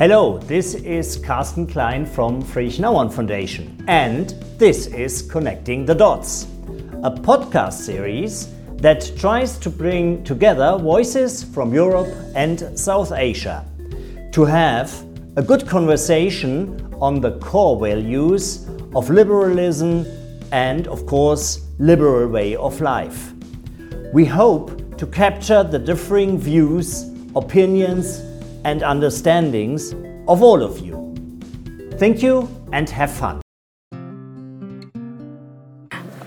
Hello, this is Carsten Klein from Friedrich Naumann Foundation, and this is Connecting the Dots, a podcast series that tries to bring together voices from Europe and South Asia to have a good conversation on the core values of liberalism and, of course, liberal way of life. We hope to capture the differing views, opinions, and understandings of all of you. Thank you and have fun.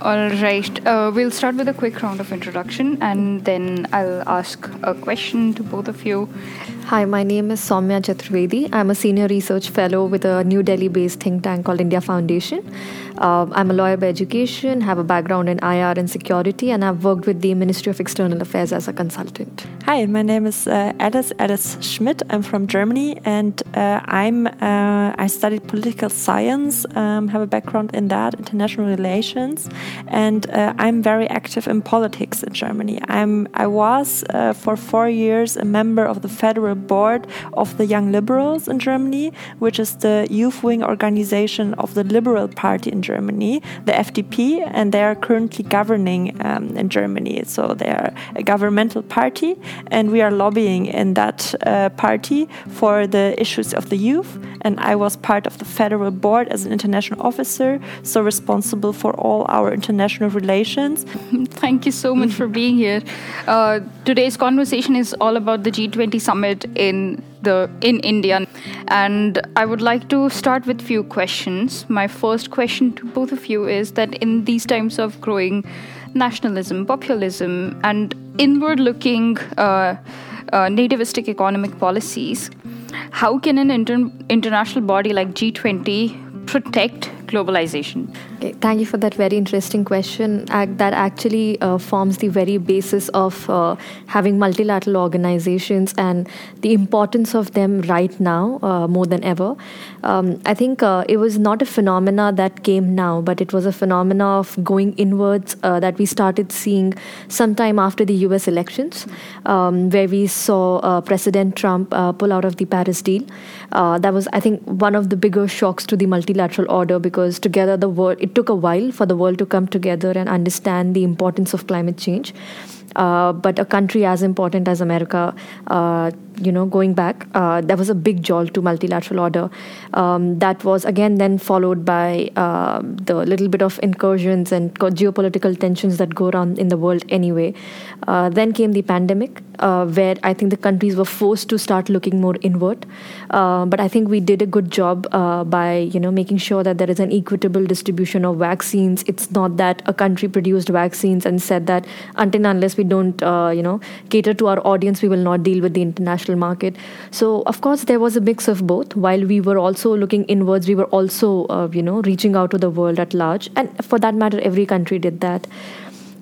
All right, uh, we'll start with a quick round of introduction and then I'll ask a question to both of you. Hi, my name is Soumya Chaturvedi. I'm a senior research fellow with a New Delhi based think tank called India Foundation. Uh, I'm a lawyer by education, have a background in IR and security, and I've worked with the Ministry of External Affairs as a consultant. Hi, my name is uh, Alice Alice Schmidt. I'm from Germany, and uh, I'm uh, I studied political science, um, have a background in that, international relations, and uh, I'm very active in politics in Germany. I'm I was uh, for four years a member of the federal board of the Young Liberals in Germany, which is the youth wing organization of the Liberal Party in Germany, the FDP, and they are currently governing um, in Germany. So they are a governmental party, and we are lobbying in that uh, party for the issues of the youth. And I was part of the federal board as an international officer, so responsible for all our international relations. Thank you so much for being here. Uh, today's conversation is all about the G20 summit in the in India, and I would like to start with few questions. My first question to both of you is that in these times of growing nationalism, populism, and inward-looking uh, uh, nativistic economic policies, how can an inter- international body like G20 protect globalization? Okay, thank you for that very interesting question. that actually uh, forms the very basis of uh, having multilateral organizations and the importance of them right now uh, more than ever. Um, I think uh, it was not a phenomena that came now, but it was a phenomena of going inwards uh, that we started seeing sometime after the US elections, um, where we saw uh, President Trump pull out of the Paris deal. that was, I think, one of the bigger shocks to the multilateral order because together the world, it took a while for the world to come together and understand the importance of climate change. Uh, but a country as important as America, uh, you know, going back, uh, there was a big jolt to multilateral order. Um, that was again then followed by uh, the little bit of incursions and geopolitical tensions that go around in the world anyway. Uh, then came the pandemic, uh, where I think the countries were forced to start looking more inward. but I think we did a good job by you know making sure that there is an equitable distribution of vaccines. It's not that a country produced vaccines and said that until unless we don't you know cater to our audience, we will not deal with the international international market. So, of course, there was a mix of both. While we were also looking inwards, we were also, uh, you know, reaching out to the world at large. And for that matter, every country did that.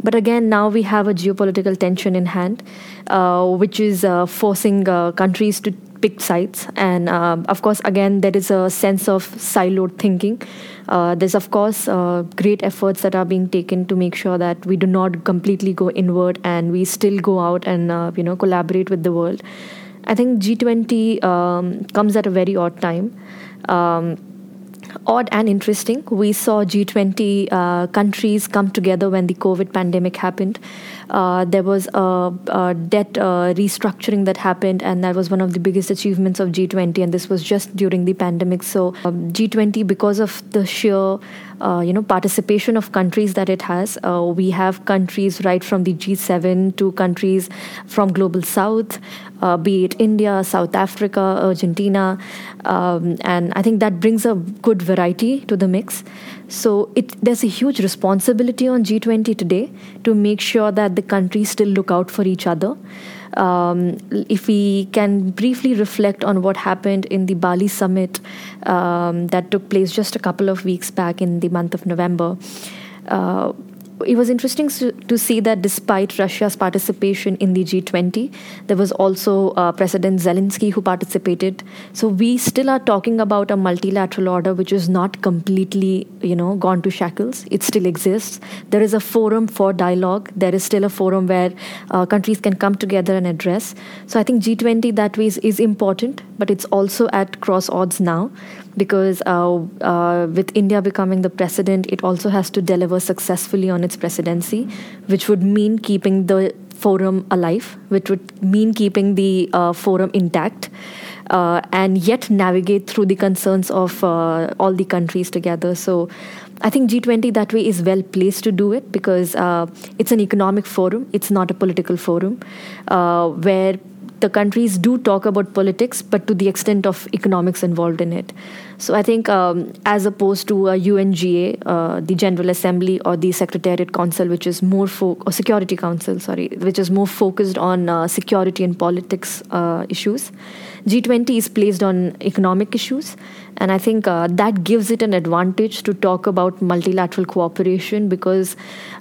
But again, now we have a geopolitical tension in hand, uh, which is uh, forcing uh, countries to pick sides. And uh, of course, again, there is a sense of siloed thinking. Uh, there's, of course, uh, great efforts that are being taken to make sure that we do not completely go inward and we still go out and, you know, collaborate with the world. I think G20 um, comes at a very odd time. Um, odd and interesting. We saw G20 uh, countries come together when the COVID pandemic happened. Uh, there was a, a debt uh, restructuring that happened, and that was one of the biggest achievements of G20. And this was just during the pandemic. So um, G20, because of the sheer uh, you know participation of countries that it has. Uh, we have countries right from the G7 to countries from global south, uh, be it India, South Africa, Argentina, um, and I think that brings a good variety to the mix. So it, there's a huge responsibility on G20 today to make sure that the countries still look out for each other. Um, if we can briefly reflect on what happened in the Bali summit um, that took place just a couple of weeks back in the month of November. Uh, it was interesting to see that despite Russia's participation in the G20, there was also uh, President Zelensky who participated. So we still are talking about a multilateral order which is not completely, you know, gone to shackles. It still exists. There is a forum for dialogue. There is still a forum where uh, countries can come together and address. So I think G20 that way is, is important, but it's also at cross odds now because uh, uh, with India becoming the president, it also has to deliver successfully on its presidency, which would mean keeping the forum alive, which would mean keeping the uh, forum intact. Uh, and yet navigate through the concerns of uh, all the countries together. So, I think G20 that way is well placed to do it because uh, it's an economic forum, it's not a political forum where the countries do talk about politics, but to the extent of economics involved in it. So I think, um, as opposed to a UNGA, uh, the General Assembly or the Secretariat Council, which is more fo- or Security Council, sorry, which is more focused on uh, security and politics uh, issues, G20 is placed on economic issues, and I think uh, that gives it an advantage to talk about multilateral cooperation because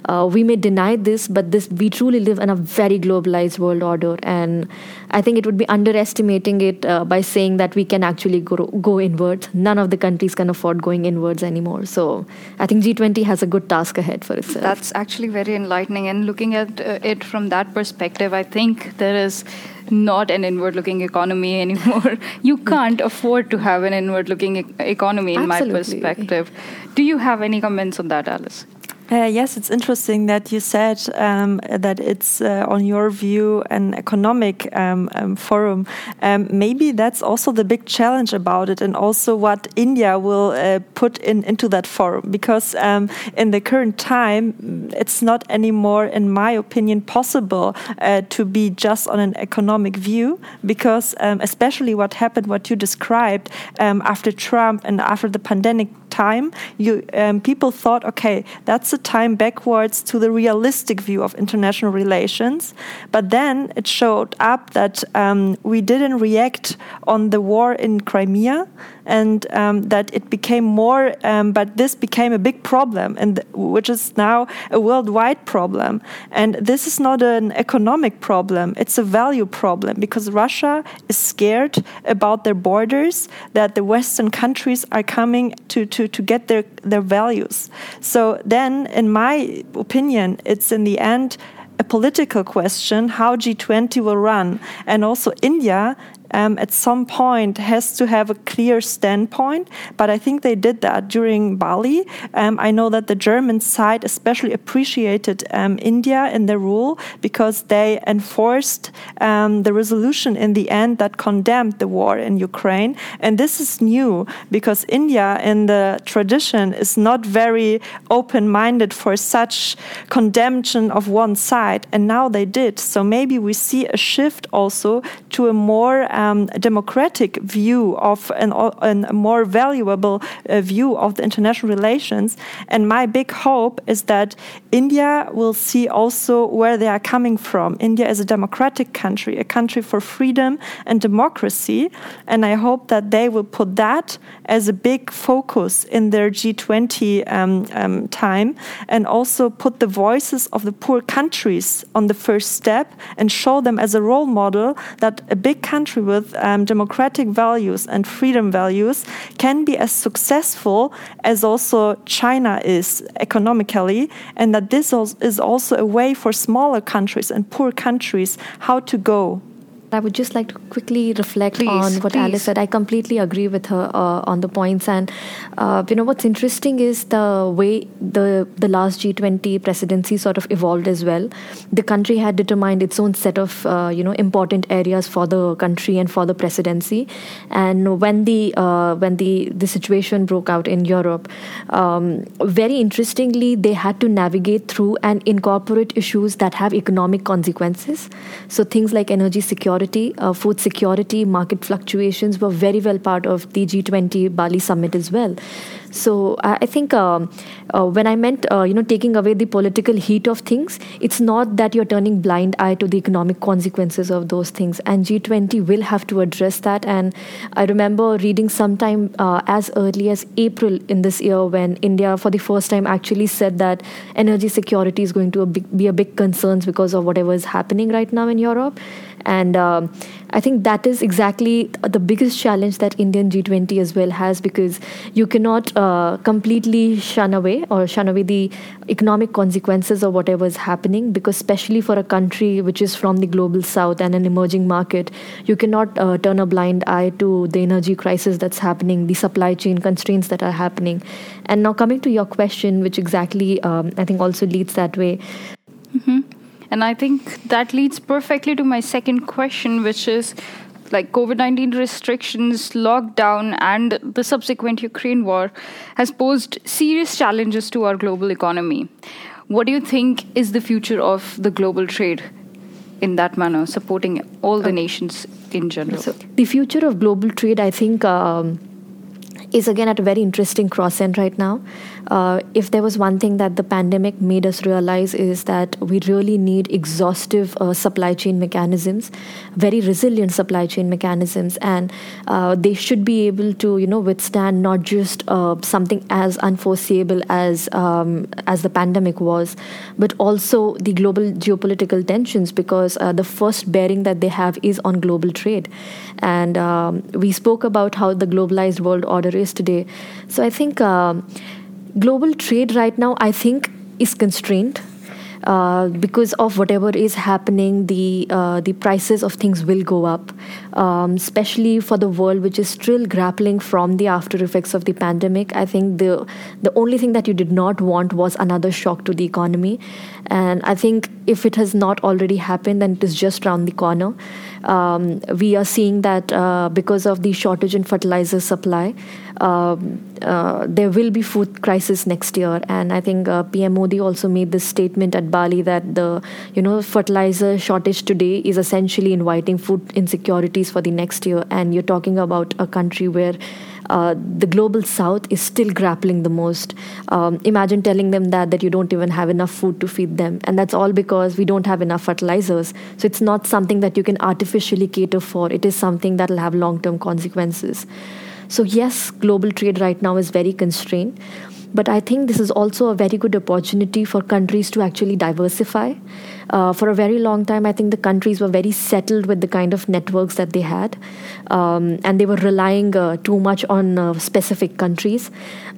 uh, we may deny this, but this we truly live in a very globalized world order, and I think it would be underestimating it uh, by saying that we can actually go, go inwards. None of the countries can afford going inwards anymore. So I think G20 has a good task ahead for itself. That's actually very enlightening, and looking at uh, it from that perspective, I think there is not an inward looking economy anymore. you can't afford to have an inward looking e- economy, in Absolutely. my perspective. Do you have any comments on that, Alice? Uh, yes, it's interesting that you said um, that it's, uh, on your view, an economic um, um, forum. Um, maybe that's also the big challenge about it, and also what India will uh, put in into that forum. Because um, in the current time, it's not anymore, in my opinion, possible uh, to be just on an economic view. Because um, especially what happened, what you described after Trump and after the pandemic time, you um, people thought, okay, that's a time backwards to the realistic view of international relations. But then it showed up that um, we didn't react on the war in Crimea, and um, that it became more. Um, but this became a big problem, and which is now a worldwide problem. And this is not an economic problem; it's a value problem because Russia is scared about their borders that the Western countries are coming to to to, get their, their values. So then, in my opinion, it's in the end a political question how G20 will run. And also, India um, at some point has to have a clear standpoint. But I think they did that during Bali. Um, I know that the German side especially appreciated um, India in their rule because they enforced um, the resolution in the end that condemned the war in Ukraine. And this is new because India, in the tradition, is not very open minded for such condemnation of one side. And now they did. So maybe we see a shift also to a more um, democratic view of an, a more valuable uh, view of the international relations. And my big hope is that India will see also where they are coming from. India is a democratic country, a country for freedom and democracy. And I hope that they will put that as a big focus in their G20 um, um, time and also put the voices of the poor countries on the first step and show them as a role model that a big country with um, democratic values and freedom values can be as successful as also China is economically, and that this is also a way for smaller countries and poor countries how to go. I would just like to quickly reflect please, on what please. Alice said. I completely agree with her uh, on the points, and uh, you know what's interesting is the way the the last G20 presidency sort of evolved as well. The country had determined its own set of uh, you know important areas for the country and for the presidency, and when the uh, when the the situation broke out in Europe, um, very interestingly, they had to navigate through and incorporate issues that have economic consequences. So things like energy security security, uh, food security, market fluctuations were very well part of the G20 Bali summit as well. So I, think um, uh, when I meant uh, you know taking away the political heat of things, it's not that you're turning blind eye to the economic consequences of those things. And G20 will have to address that. And I remember reading sometime uh, as early as April in this year when India, for the first time, actually said that energy security is going to be a big concern because of whatever is happening right now in Europe. And um, I think that is exactly the biggest challenge that Indian G20 as well has because you cannot uh, completely shun away or shun away the economic consequences of whatever is happening because especially for a country which is from the global south and an emerging market, you cannot uh, turn a blind eye to the energy crisis that's happening, the supply chain constraints that are happening. And now coming to your question, which exactly um, I think also leads that way. Mm-hmm. And I think that leads perfectly to my second question, which is like COVID 19 restrictions, lockdown, and the subsequent Ukraine war has posed serious challenges to our global economy. What do you think is the future of the global trade in that manner, supporting all the nations in general? So, the future of global trade, I think. Um, is again at a very interesting cross end right now. Uh, if there was one thing that the pandemic made us realize is that we really need exhaustive uh, supply chain mechanisms, very resilient supply chain mechanisms, and uh, they should be able to you know withstand not just uh, something as unforeseeable as um, as the pandemic was, but also the global geopolitical tensions because uh, the first bearing that they have is on global trade, and um, we spoke about how the globalized world order is today. So I think um, global trade right now, I think, is constrained. Uh, because of whatever is happening, the uh, the prices of things will go up, um, especially for the world which is still grappling from the after effects of the pandemic. I think the the only thing that you did not want was another shock to the economy, and I think if it has not already happened, then it is just around the corner. Um, we are seeing that uh, because of the shortage in fertilizer supply, uh, uh, there will be food crisis next year. And I think uh, PM Modi also made this statement at Bali that the you know fertilizer shortage today is essentially inviting food insecurities for the next year. And you're talking about a country where uh, the global south is still grappling the most. Um, imagine telling them that that you don't even have enough food to feed them, and that's all because we don't have enough fertilizers. So it's not something that you can artificially cater for. It is something that will have long-term consequences. So yes, global trade right now is very constrained. But I think this is also a very good opportunity for countries to actually diversify. Uh, for a very long time, I think the countries were very settled with the kind of networks that they had, um, and they were relying uh, too much on uh, specific countries.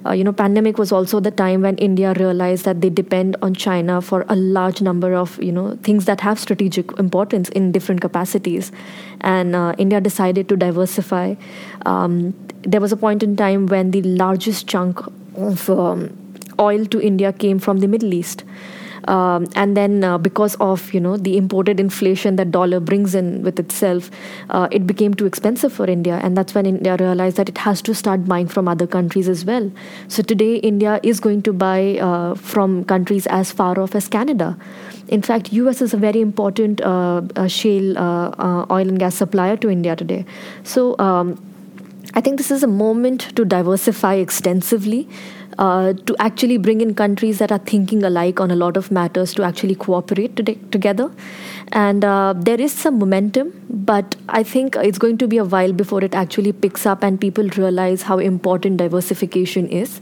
Uh, you know, pandemic was also the time when India realized that they depend on China for a large number of you know things that have strategic importance in different capacities, and uh, India decided to diversify. Um, there was a point in time when the largest chunk of um, oil to India came from the Middle East. Um, and then uh, because of you know the imported inflation that dollar brings in with itself, uh, it became too expensive for India, and that's when India realized that it has to start buying from other countries as well. So today, India is going to buy uh, from countries as far off as Canada. In fact, U.S. is a very important uh, uh, shale uh, oil and gas supplier to India today. So. Um, I think this is a moment to diversify extensively, uh, to actually bring in countries that are thinking alike on a lot of matters to actually cooperate to together. And uh, there is some momentum, but I think it's going to be a while before it actually picks up and people realize how important diversification is.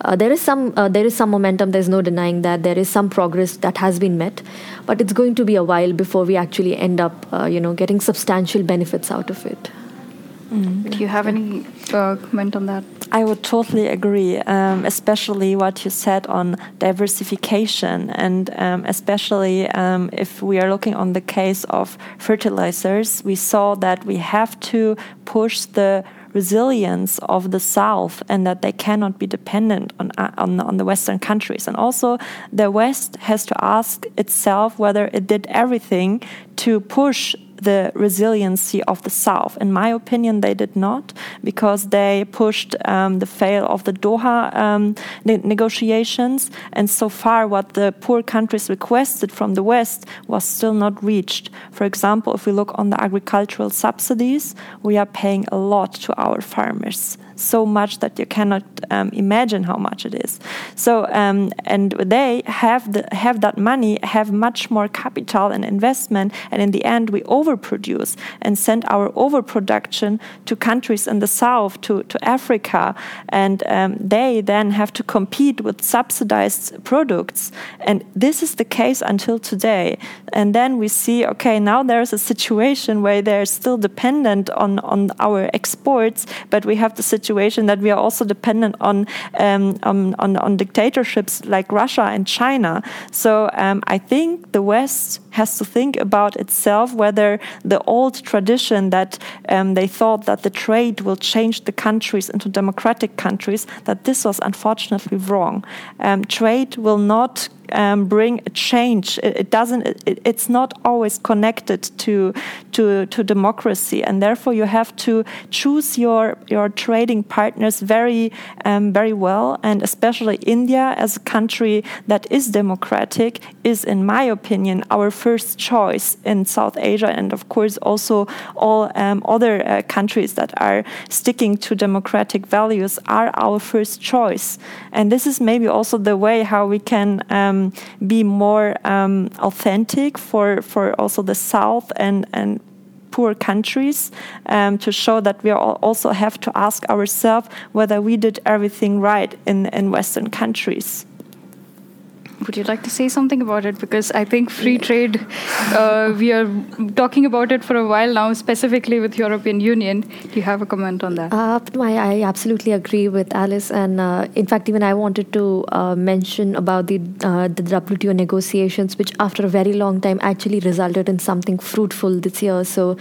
Uh, there is some uh, there is some momentum. There's no denying that there is some progress that has been met, but it's going to be a while before we actually end up, uh, you know, getting substantial benefits out of it. Mm. Do you have any uh, comment on that? I would totally agree, um, especially what you said on diversification, and um, especially um, if we are looking on the case of fertilizers, we saw that we have to push the resilience of the South and that they cannot be dependent on, uh, on, on the Western countries. And also, the West has to ask itself whether it did everything to push the resiliency of the South. In my opinion, they did not because they pushed um, the fail of the Doha um, ne negotiations. And so far, what the poor countries requested from the West was still not reached. For example, if we look on the agricultural subsidies, we are paying a lot to our farmers so much that you cannot um, imagine how much it is. So um, and they have the, have that money, have much more capital and investment, and in the end we overproduce and send our overproduction to countries in the south, to to Africa, and um, they then have to compete with subsidized products, and this is the case until today. And then we see, okay, now there's a situation where they're still dependent on on our exports, but we have the situation that we are also dependent on um, on, on, on, dictatorships like Russia and China. So um, I think the West has to think about itself whether the old tradition that um, they thought that the trade will change the countries into democratic countries, that this was unfortunately wrong. Um, trade will not um, bring a change. It, it doesn't. It, it's not always connected to to to democracy, and therefore you have to choose your your trading partners very um, very well. And especially India, as a country that is democratic, is, in my opinion, our first choice in South Asia, and of course also all um, other uh, countries that are sticking to democratic values are our first choice. And this is maybe also the way how we can um, be more um, authentic for for also the South and and poor countries um, to show that we also have to ask ourselves whether we did everything right in, in Western countries. Would you like to say something about it? Because I think free trade, uh, we are talking about it for a while now, specifically with European Union. Do you have a comment on that? Uh, I, I absolutely agree with Alice, and uh, in fact, even I wanted to uh, mention about the uh, the WTO negotiations, which after a very long time actually resulted in something fruitful this year. So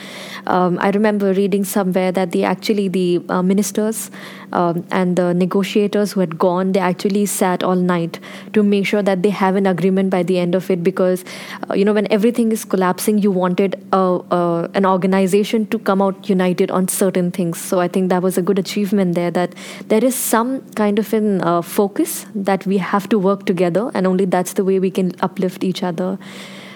um, I remember reading somewhere that the actually the uh, ministers um, and the negotiators who had gone, they actually sat all night to make sure that they have an agreement by the end of it. Because, uh, you know, when everything is collapsing, you wanted uh, uh, an organization to come out united on certain things. So I think that was a good achievement there. That there is some kind of an uh, focus that we have to work together, and only that's the way we can uplift each other.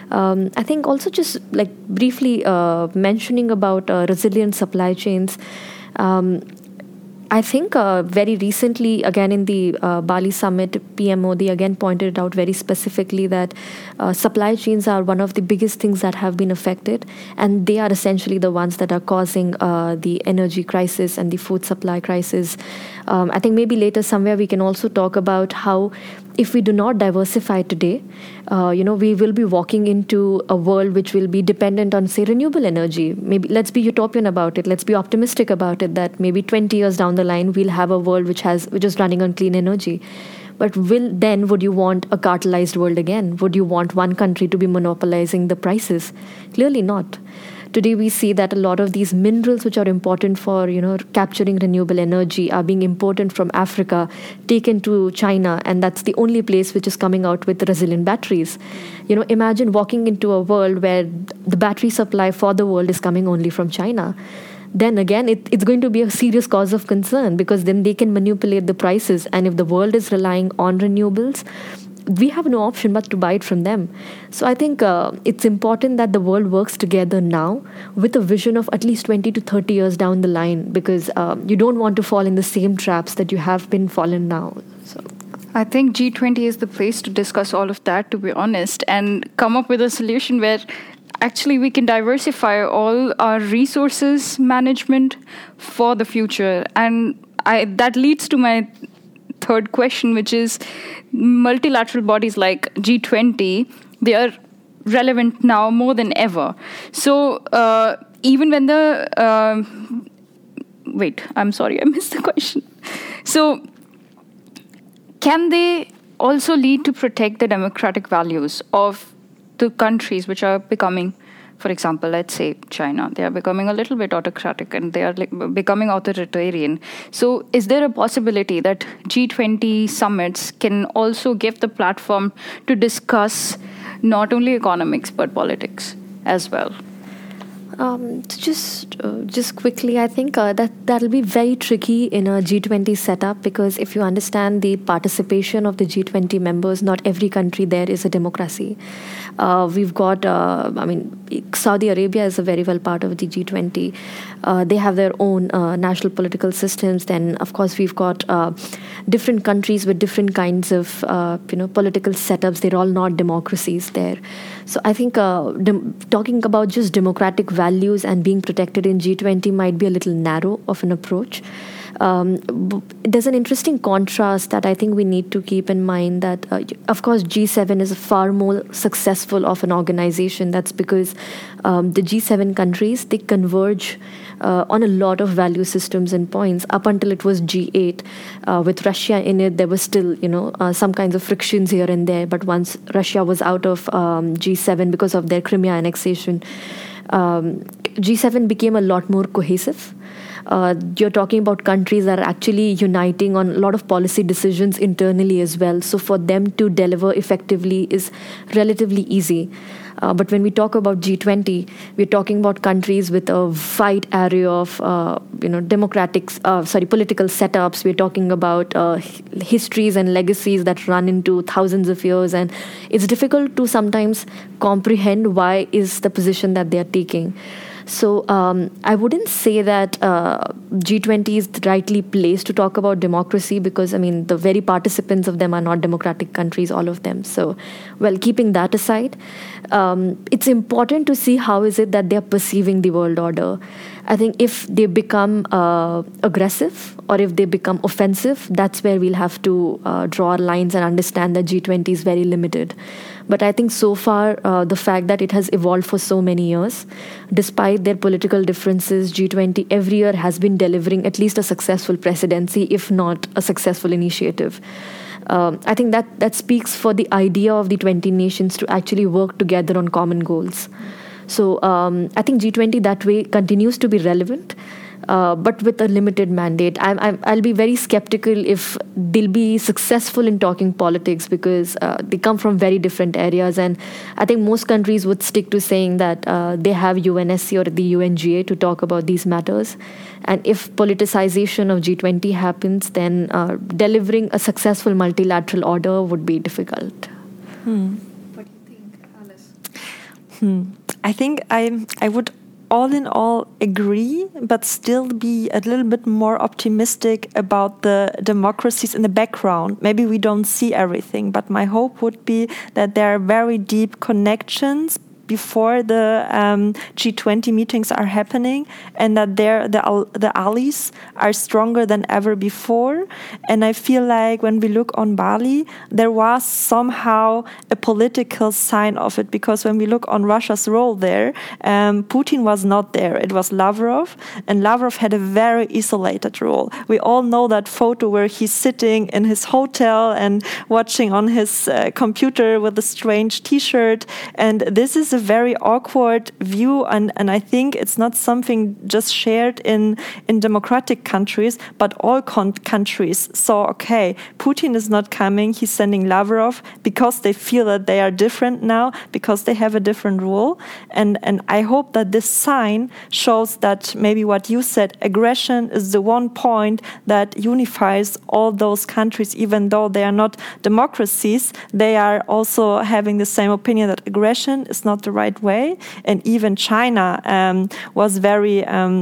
Um, I think also just like briefly uh, mentioning about uh, resilient supply chains. Um, I think uh, very recently, again in the uh, Bali summit, PM Modi again pointed out very specifically that uh, supply chains are one of the biggest things that have been affected, and they are essentially the ones that are causing uh, the energy crisis and the food supply crisis. Um, I think maybe later somewhere we can also talk about how if we do not diversify today, uh, you know, we will be walking into a world which will be dependent on, say, renewable energy. Maybe let's be utopian about it. Let's be optimistic about it. That maybe 20 years down the line, we'll have a world which has which is running on clean energy. But will then would you want a cartelized world again? Would you want one country to be monopolizing the prices? Clearly not today we see that a lot of these minerals which are important for you know capturing renewable energy are being imported from africa taken to china and that's the only place which is coming out with resilient batteries. You know imagine walking into a world where the battery supply for the world is coming only from china. Then again it, it's going to be a serious cause of concern because then they can manipulate the prices. And if the world is relying on renewables we have no option but to buy it from them. So I think uh, it's important that the world works together now with a vision of at least 20 to 30 years down the line because uh, you don't want to fall in the same traps that you have been fallen now. So. I think G20 is the place to discuss all of that, to be honest, and come up with a solution where actually we can diversify all our resources management for the future. And I, that leads to my third question, which is multilateral bodies like G20, they are relevant now more than ever. So uh, even when the uh, wait, I'm sorry, I missed the question. So can they also lead to protect the democratic values of the countries which are becoming for example, let's say China, they are becoming a little bit autocratic and they are like becoming authoritarian. So, is there a possibility that G20 summits can also give the platform to discuss not only economics but politics as well? Um, just uh, just quickly, I think uh, that that'll be very tricky in a G20 setup because if you understand the participation of the G20 members, not every country there is a democracy. Uh, we've got, uh, I mean, Saudi Arabia is a very well part of the G20. Uh, they have their own uh, national political systems. Then, of course, we've got uh, different countries with different kinds of, uh, you know, political setups. They're all not democracies there. So I think talking about just democratic values and being protected in G20 might be a little narrow of an approach um, there's an interesting contrast that I think we need to keep in mind that, uh, of course, G7 is far more successful of an organization. That's because um, the G7 countries, they converge uh, on a lot of value systems and points. Up until it was G8, uh, with Russia in it, there was still, you know, uh, some kinds of frictions here and there. But once Russia was out of um, G7 because of their Crimea annexation, um, G7 became a lot more cohesive uh, you're talking about countries that are actually uniting on a lot of policy decisions internally as well. So for them to deliver effectively is relatively easy. Uh, but when we talk about G20, we're talking about countries with a wide array of, uh, you know, democratic, uh, sorry, political setups. We're talking about uh, histories and legacies that run into thousands of years, and it's difficult to sometimes comprehend why is the position that they are taking. So um, I wouldn't say that uh, G20 is rightly placed to talk about democracy because, I mean, the very participants of them are not democratic countries, all of them. So, well, keeping that aside, um, it's important to see how is it that they're perceiving the world order. I think if they become uh, aggressive or if they become offensive, that's where we'll have to uh, draw lines and understand that G20 is very limited. But I think so far, uh, the fact that it has evolved for so many years, despite their political differences, G20 every year has been delivering at least a successful presidency, if not a successful initiative. Um, I think that that speaks for the idea of the 20 nations to actually work together on common goals. So um, I think G20 that way continues to be relevant uh, but with a limited mandate. I'm, I'm, I'll be very skeptical if they'll be successful in talking politics because uh, they come from very different areas. And I think most countries would stick to saying that uh, they have UNSC or the UNGA to talk about these matters. And if politicization of G20 happens, then uh, delivering a successful multilateral order would be difficult. Hmm. What do you think, Alice? Hmm. I think I I would all in all agree, but still be a little bit more optimistic about the democracies in the background. Maybe we don't see everything, but my hope would be that there are very deep connections before the um, G20 meetings are happening, and that there the the allies are stronger than ever before. And I feel like when we look on Bali, there was somehow a political sign of it because when we look on Russia's role there, um, Putin was not there. It was Lavrov, and Lavrov had a very isolated role. We all know that photo where he's sitting in his hotel and watching on his uh, computer with a strange T-shirt, and this is a very awkward view, and, and I think it's not something just shared in, in democratic countries, but all countries saw okay, Putin is not coming, he's sending Lavrov because they feel that they are different now, because they have a different rule. And, and I hope that this sign shows that maybe what you said, aggression is the one point that unifies all those countries, even though they are not democracies, they are also having the same opinion that aggression is not the right way. And even China um, was very um,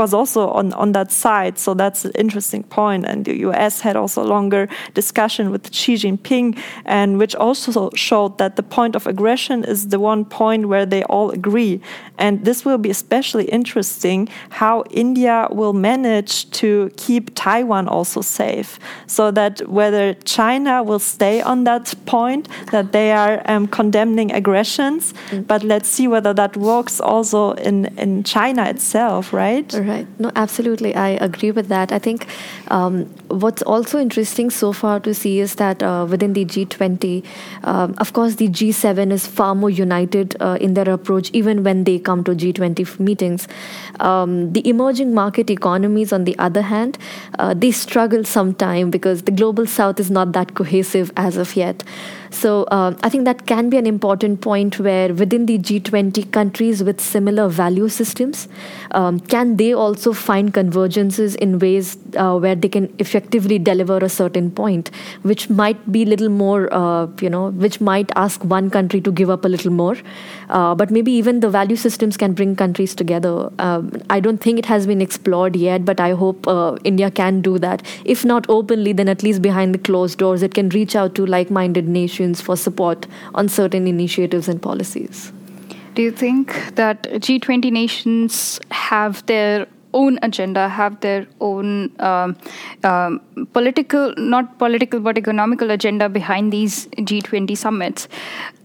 was also on on that side. So that's an interesting point. And the U.S. had also longer discussion with Xi Jinping, and which also showed that the point of aggression is the one point where they all agree. And this will be especially interesting how India will manage to keep Taiwan also safe, so that whether China will stay on that point that they are um, condemning aggressions, mm. But let's see whether that works also in, in China itself, right? Right. No, absolutely. I agree with that. I think um, what's also interesting so far to see is that uh, within the G20, um, of course, the G7 is far more united uh, in their approach, even when they come to G20 meetings. Um, the emerging market economies, on the other hand, uh, they struggle sometime because the global south is not that cohesive as of yet. So uh, I think that can be an important point where within the G20 countries with similar value systems, um, can they also find convergences in ways uh, where they can effectively deliver a certain point, which might be little more, uh, you know, which might ask one country to give up a little more, uh, but maybe even the value systems can bring countries together. Um, I don't think it has been explored yet, but I hope uh, India can do that. If not openly, then at least behind the closed doors, it can reach out to like-minded nations nations for support on certain initiatives and policies. Do you think that G20 nations have their own agenda, have their own um, um, political, not political, but economical agenda behind these G20 summits?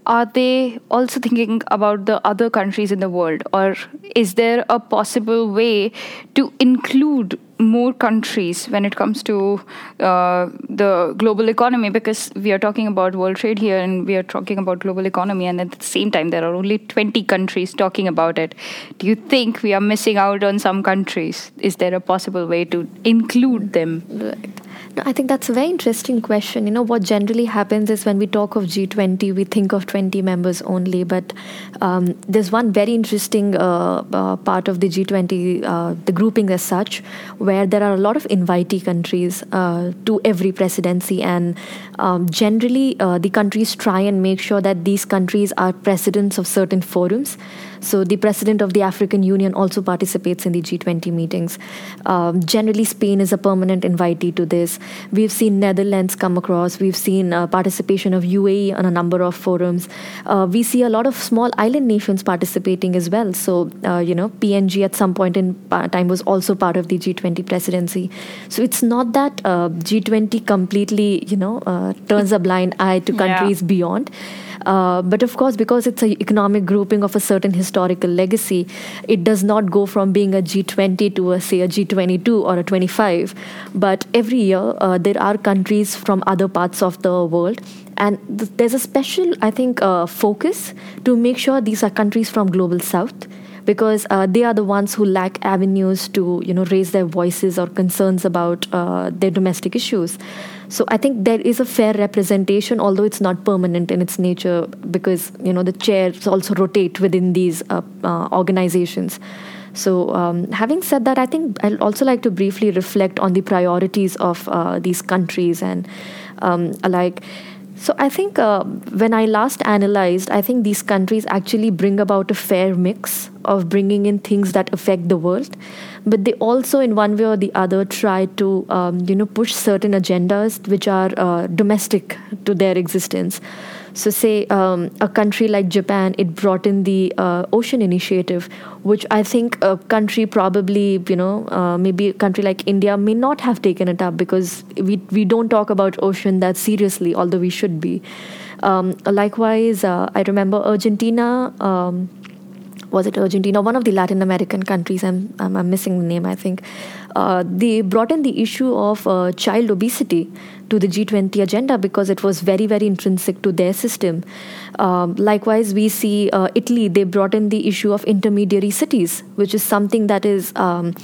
Are they also thinking about the other countries in the world, or is there a possible way to include more countries when it comes to uh, the global economy because we are talking about world trade here and we are talking about global economy and at the same time there are only 20 countries talking about it. Do you think we are missing out on some countries? Is there a possible way to include them. No, I think that's a very interesting question. You know, what generally happens is when we talk of G20, we think of 20 members only. But um, there's one very interesting uh, uh, part of the G20, uh, the grouping as such, where there are a lot of invitee countries uh, to every presidency. And um, generally, uh, the countries try and make sure that these countries are presidents of certain forums. So the president of the African Union also participates in the G20 meetings. Um, generally, Spain is a permanent invitee to this. We've seen Netherlands come across. We've seen uh, participation of UAE on a number of forums. Uh, we see a lot of small island nations participating as well. So, uh, you know, PNG at some point in time was also part of the G20 presidency. So it's not that uh, G20 completely, you know, uh, turns a blind eye to countries yeah. beyond. Uh, but of course, because it's an economic grouping of a certain historical legacy, it does not go from being a G20 to a say a G22 or a 25. But every year, uh, there are countries from other parts of the world and th- there's a special i think uh, focus to make sure these are countries from global south because uh, they are the ones who lack avenues to you know raise their voices or concerns about uh, their domestic issues. So i think there is a fair representation although it's not permanent in its nature because you know the chairs also rotate within these uh, uh organizations. So, um, having said that, I think I'd also like to briefly reflect on the priorities of uh, these countries and um, like so I think uh, when I last analyzed, I think these countries actually bring about a fair mix of bringing in things that affect the world, but they also, in one way or the other, try to um, you know push certain agendas which are uh, domestic to their existence. So, say um, a country like Japan, it brought in the uh, Ocean Initiative, which I think a country probably, you know, uh, maybe a country like India may not have taken it up because we we don't talk about ocean that seriously, although we should be. Um, likewise, uh, I remember Argentina. Um, was it Argentina? One of the Latin American countries. I'm I'm, I'm missing the name. I think uh, they brought in the issue of uh, child obesity to the G20 agenda because it was very very intrinsic to their system. Um, likewise, we see uh, Italy. They brought in the issue of intermediary cities, which is something that is. Um,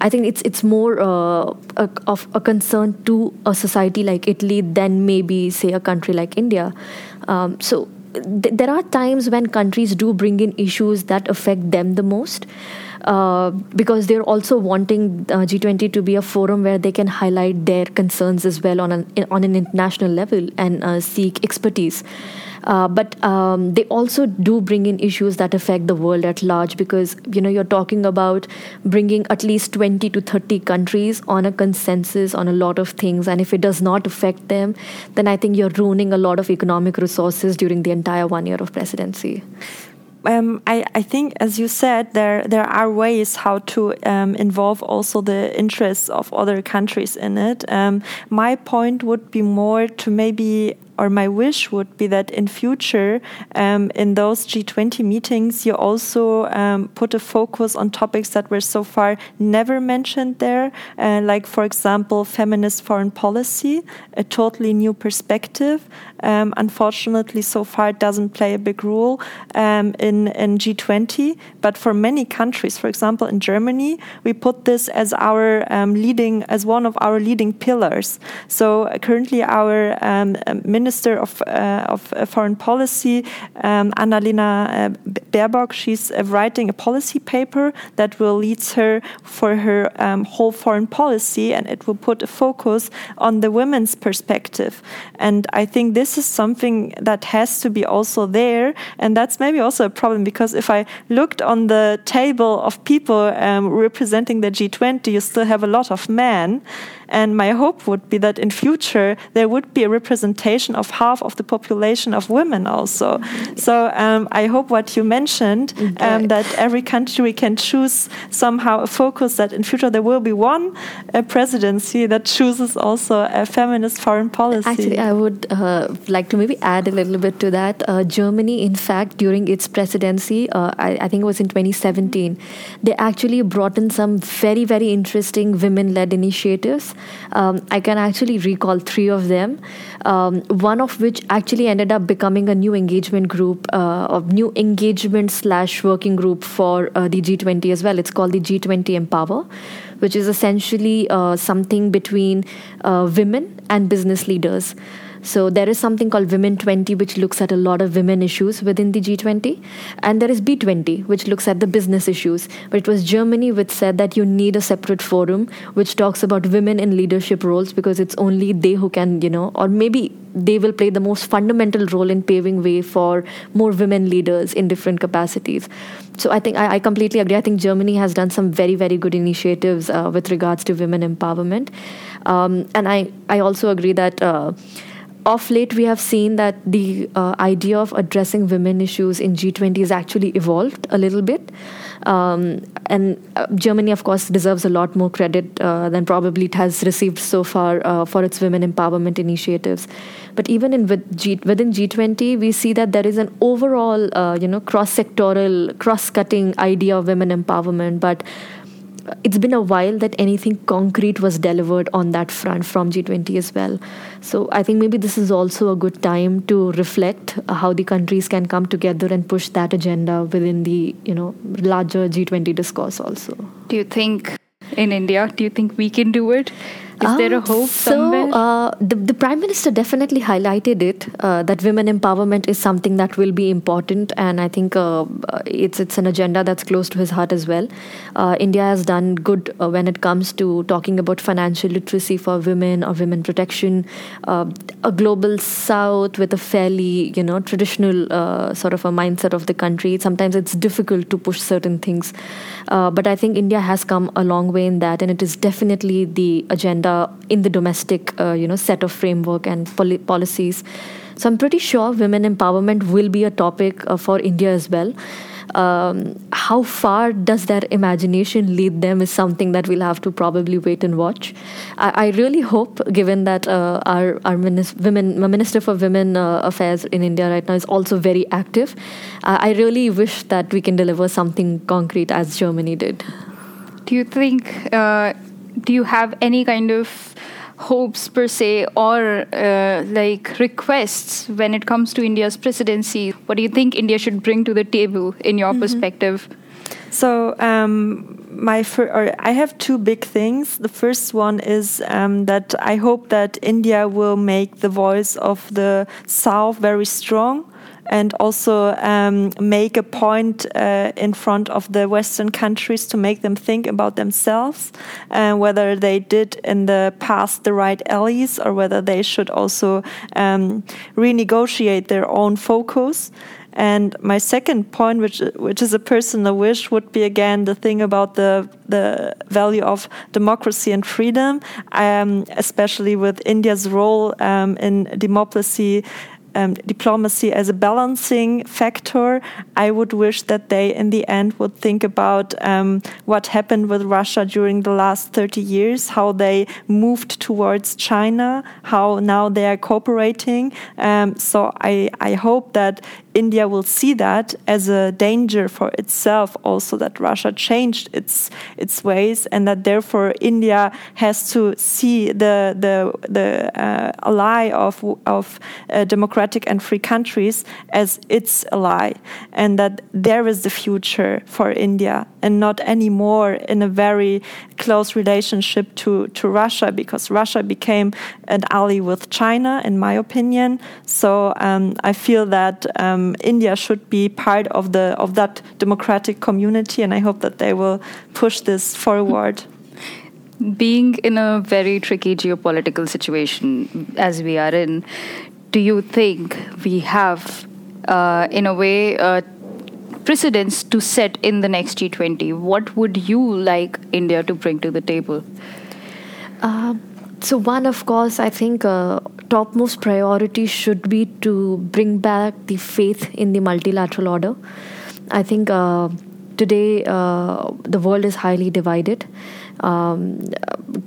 I think it's it's more uh, a, of a concern to a society like Italy than maybe say a country like India. Um, so th- there are times when countries do bring in issues that affect them the most. Uh, because they're also wanting uh, G20 to be a forum where they can highlight their concerns as well on an on an international level and uh, seek expertise. Uh, but um, they also do bring in issues that affect the world at large because you know you're talking about bringing at least 20 to 30 countries on a consensus on a lot of things and if it does not affect them then i think you're ruining a lot of economic resources during the entire one year of presidency um, I, I, think, as you said, there there are ways how to um, involve also the interests of other countries in it. Um, my point would be more to maybe or my wish would be that in future um, in those G20 meetings you also um, put a focus on topics that were so far never mentioned there, uh, like for example feminist foreign policy, a totally new perspective. Um, unfortunately, so far it doesn't play a big role um, in in G20, but for many countries, for example in Germany, we put this as our um, leading as one of our leading pillars. So uh, currently our um, minister Minister of, uh, of uh, Foreign Policy, um, Annalena uh, Baerbock, she's writing a policy paper that will lead her for her um, whole foreign policy, and it will put a focus on the women's perspective. And I think this is something that has to be also there, and that's maybe also a problem because if I looked on the table of people um, representing the G20, you still have a lot of men. And my hope would be that in future there would be a representation of half of the population of women also. So um, I hope what you mentioned um, that every country can choose somehow a focus that in future there will be one uh, presidency that chooses also a feminist foreign policy. Actually, I would uh, like to maybe add a little bit to that. Uh, Germany, in fact, during its presidency, uh, I, I, think it was in 2017, they actually brought in some very, very interesting women led initiatives. Um, I can actually recall three of them, um, one of which actually ended up becoming a new engagement group, uh, of new engagement slash working group for uh, the G20 as well. It's called the G20 Empower, which is essentially uh, something between uh, women and business leaders. So there is something called Women 20, which looks at a lot of women issues within the G20. And there is B20, which looks at the business issues. But it was Germany which said that you need a separate forum which talks about women in leadership roles because it's only they who can, you know, or maybe they will play the most fundamental role in paving way for more women leaders in different capacities. So I think I, I completely agree. I think Germany has done some very, very good initiatives uh, with regards to women empowerment. Um, and I, I also agree that. Uh, of late, we have seen that the uh, idea of addressing women issues in G20 has actually evolved a little bit. Um, and uh, Germany, of course, deserves a lot more credit uh, than probably it has received so far uh, for its women empowerment initiatives. But even in with G, within G20, we see that there is an overall, uh, you know, cross-sectoral, cross-cutting idea of women empowerment. But it's been a while that anything concrete was delivered on that front from G20 as well. So I think maybe this is also a good time to reflect how the countries can come together and push that agenda within the you know larger G20 discourse also. Do you think in India? Do you think we can do it? Is there a um, hope so, somewhere? Uh, the, the Prime Minister definitely highlighted it uh, that women empowerment is something that will be important, and I think uh, it's it's an agenda that's close to his heart as well. Uh, India has done good uh, when it comes to talking about financial literacy for women or women protection. Uh, a global South with a fairly you know traditional sort of a mindset of the country. Sometimes it's difficult to push certain things, but I think India has come a long way in that, and it is definitely the agenda uh, in the domestic uh, you know set of framework and poli- policies. So I'm pretty sure women empowerment will be a topic uh, for India as well. Um, how far does their imagination lead them is something that we'll have to probably wait and watch. I, I really hope, given that uh, our our minis- women, Minister for Women uh, Affairs in India right now is also very active, uh, I really wish that we can deliver something concrete as Germany did. Do you think do you have any kind of hopes per se or uh, like requests when it comes to India's presidency? What do you think India should bring to the table in your mm-hmm. perspective? So um, my fir- I have two big things. The first one is um, that I hope that India will make the voice of the South very strong and also um, make a point uh, in front of the Western countries to make them think about themselves, uh, whether they did in the past the right allies or whether they should also um, renegotiate their own focus. And my second point, which which is a personal wish, would be again the thing about the the value of democracy and freedom, um, especially with India's role um, in democracy um, diplomacy as a balancing factor, I would wish that they, in the end, would think about um, what happened with Russia during the last 30 years, how they moved towards China, how now they are cooperating. Um, so I, I hope that India will see that as a danger for itself, also that Russia changed its its ways, and that therefore India has to see the the the uh, ally of of uh, democratic and free countries as its ally, and that there is the future for India, and not anymore in a very close relationship to to Russia, because Russia became an ally with China, in my opinion. So um, I feel that. Um, India should be part of the of that democratic community, and I hope that they will push this forward. Being in a very tricky geopolitical situation as we are in, do you think we have, uh, in a way, uh, precedents to set in the next G20? What would you like India to bring to the table? Uh, so, one, of course, I think uh, topmost priority should be to bring back the faith in the multilateral order. I think uh, today uh, the world is highly divided. Um,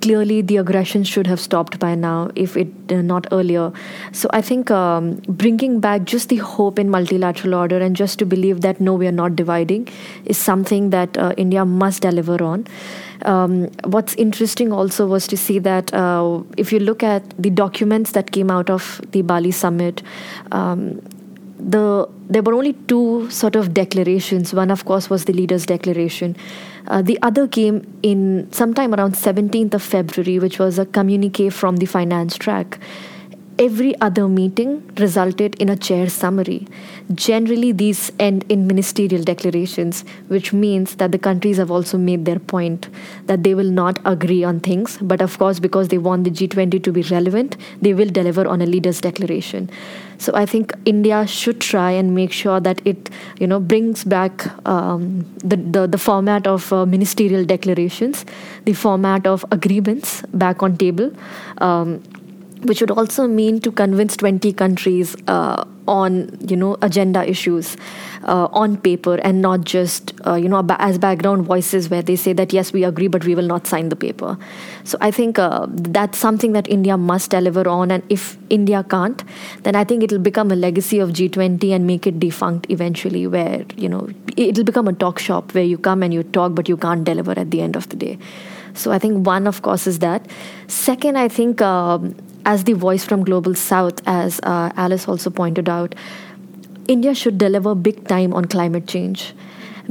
clearly, the aggression should have stopped by now, if it uh, not earlier. So, I think um, bringing back just the hope in multilateral order and just to believe that no, we are not dividing is something that uh, India must deliver on. Um, what's interesting also was to see that uh, if you look at the documents that came out of the Bali summit, um, the there were only two sort of declarations. One, of course, was the leaders' declaration. Uh, the other came in sometime around 17th of February, which was a communique from the finance track every other meeting resulted in a chair summary. Generally, these end in ministerial declarations, which means that the countries have also made their point that they will not agree on things. But of course, because they want the G20 to be relevant, they will deliver on a leader's declaration. So I think India should try and make sure that it, you know, brings back um, the, the, the format of uh, ministerial declarations, the format of agreements back on table. Um, which would also mean to convince 20 countries uh, on you know agenda issues uh, on paper and not just uh, you know as background voices where they say that yes we agree but we will not sign the paper so i think uh, that's something that india must deliver on and if india can't then i think it'll become a legacy of g20 and make it defunct eventually where you know it'll become a talk shop where you come and you talk but you can't deliver at the end of the day so I think one, of course, is that. Second, I think um, as the voice from Global South, as uh, Alice also pointed out, India should deliver big time on climate change.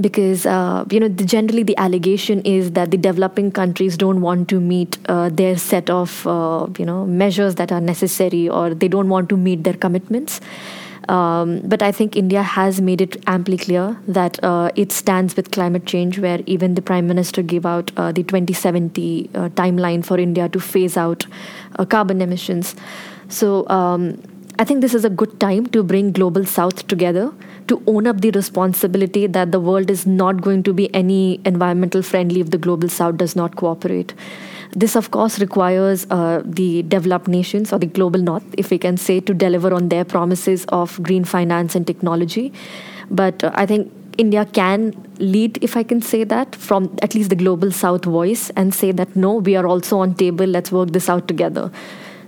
Because uh, you know the, generally the allegation is that the developing countries don't want to meet uh, their set of uh, you know measures that are necessary or they don't want to meet their commitments um, but I think India has made it amply clear that uh, it stands with climate change, where even the Prime Minister gave out uh, the 2070 uh, timeline for India to phase out uh, carbon emissions. So um, I think this is a good time to bring Global South together to own up the responsibility that the world is not going to be any environmental friendly if the Global South does not cooperate. This, of course, requires uh, the developed nations or the global north, if we can say, to deliver on their promises of green finance and technology. But uh, I think India can lead, if I can say that, from at least the global south voice and say that no, we are also on table, let's work this out together.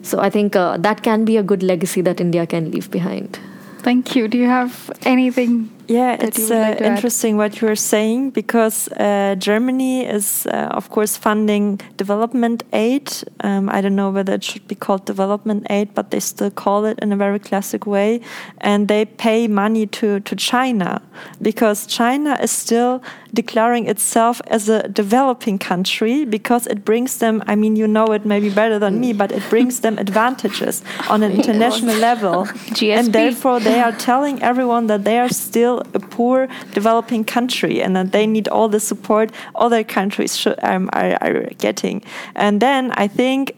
So I think uh, that can be a good legacy that India can leave behind. Thank you. Do you have anything yeah, it's uh, interesting what you are saying because uh, Germany is, uh, of course, funding development aid. Um, I don't know whether it should be called development aid, but they still call it in a very classic way. And they pay money to, to China because China is still declaring itself as a developing country because it brings them, I mean, you know it maybe better than me, but it brings them advantages on an international level. GSP. And therefore, they are telling everyone that they are still a poor developing country and that they need all the support other countries should, um, are, are getting. And then I think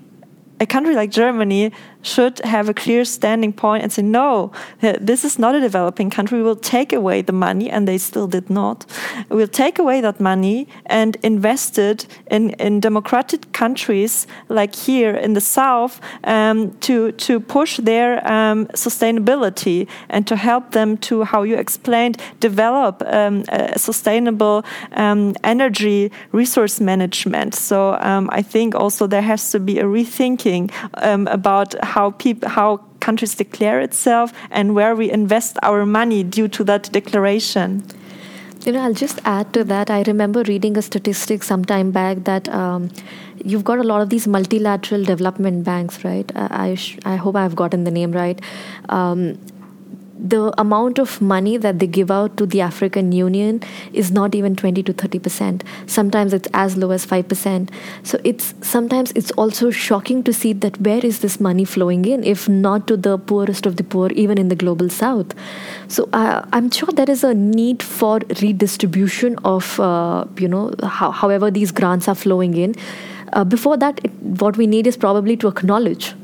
a country like Germany should have a clear standing point and say, no, this is not a developing country. We will take away the money, and they still did not. We'll take away that money and invest it in, in democratic countries like here in the South um, to, to push their um, sustainability and to help them to, how you explained, develop um, sustainable um, energy resource management. So um, I think also there has to be a rethinking um, about how people how countries declare itself and where we invest our money due to that declaration. You know, I'll just add to that. I remember reading a statistic some time back that um, you've got a lot of these multilateral development banks, right? I, I, I hope I've gotten the name right. Um, the amount of money that they give out to the African Union is not even 20 to 30 percent. Sometimes it's as low as 5 percent. So it's sometimes it's also shocking to see that where is this money flowing in, if not to the poorest of the poor, even in the global south. So uh, I'm sure there is a need for redistribution of uh, you know how, however these grants are flowing in. Uh, before that, it, what we need is probably to acknowledge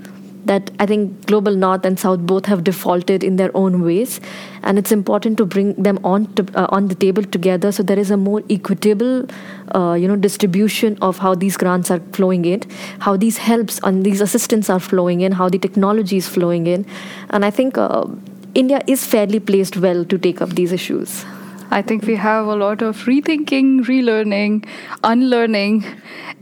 that I think global north and south both have defaulted in their own ways, and it's important to bring them on to, uh, on the table together so there is a more equitable, uh, you know, distribution of how these grants are flowing in, how these helps and these assistance are flowing in, how the technology is flowing in, and I think uh, India is fairly placed well to take up these issues. I think we have a lot of rethinking, relearning, unlearning,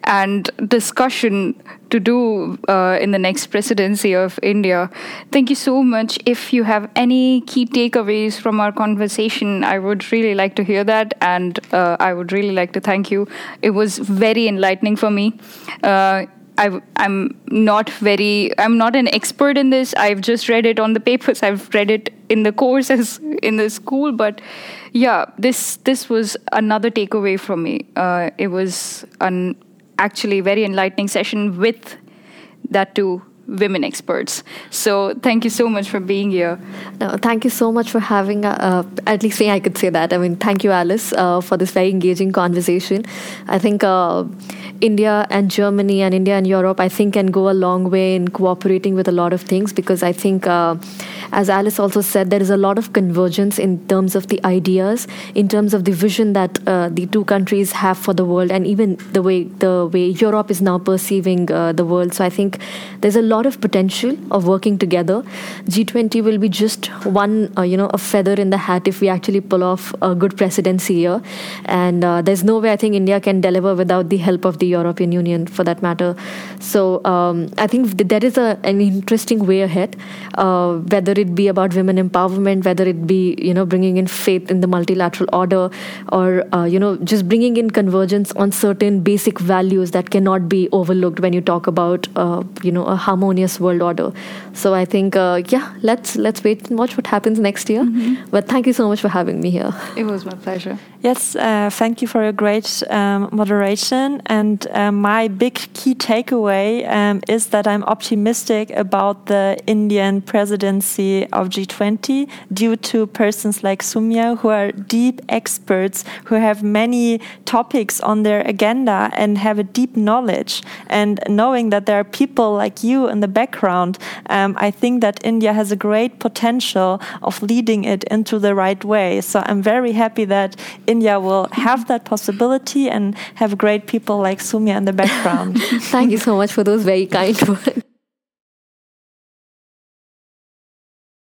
and discussion to do uh, in the next presidency of India. Thank you so much. If you have any key takeaways from our conversation, I would really like to hear that, and uh, I would really like to thank you. It was very enlightening for me. Uh, I, am not very, I'm not an expert in this. I've just read it on the papers. I've read it in the courses in the school. But yeah, this this was another takeaway from me. Uh, it was an actually very enlightening session with that too women experts. So thank you so much for being here. No, thank you so much for having, uh, uh, at least I could say that. I mean, thank you, Alice, uh, for this very engaging conversation. I think uh, India and Germany and India and Europe, I think, can go a long way in cooperating with a lot of things because I think, uh, as Alice also said, there is a lot of convergence in terms of the ideas, in terms of the vision that uh, the two countries have for the world, and even the way the way Europe is now perceiving the world. So I think there's a lot lot of potential of working together. G20 will be just one, uh, you know, a feather in the hat if we actually pull off a good presidency here. And uh, there's no way I think India can deliver without the help of the European Union, for that matter. So um, I think there is a, an interesting way ahead, uh, whether it be about women empowerment, whether it be you know bringing in faith in the multilateral order, or uh, you know just bringing in convergence on certain basic values that cannot be overlooked when you talk about uh, you know a harmonious harmonious world order. So I think, uh, yeah, let's let's wait and watch what happens next year. Mm-hmm. But thank you so much for having me here. It was my pleasure. Yes, uh, thank you for your great um, moderation. And uh, my big key takeaway um, is that I'm optimistic about the Indian presidency of G20 due to persons like Soumya who are deep experts who have many topics on their agenda and have a deep knowledge. And knowing that there are people like you in the background, um, I think that India has a great potential of leading it into the right way. So I'm very happy that India will have that possibility and have great people like Soumya in the background. Thank you so much for those very kind words.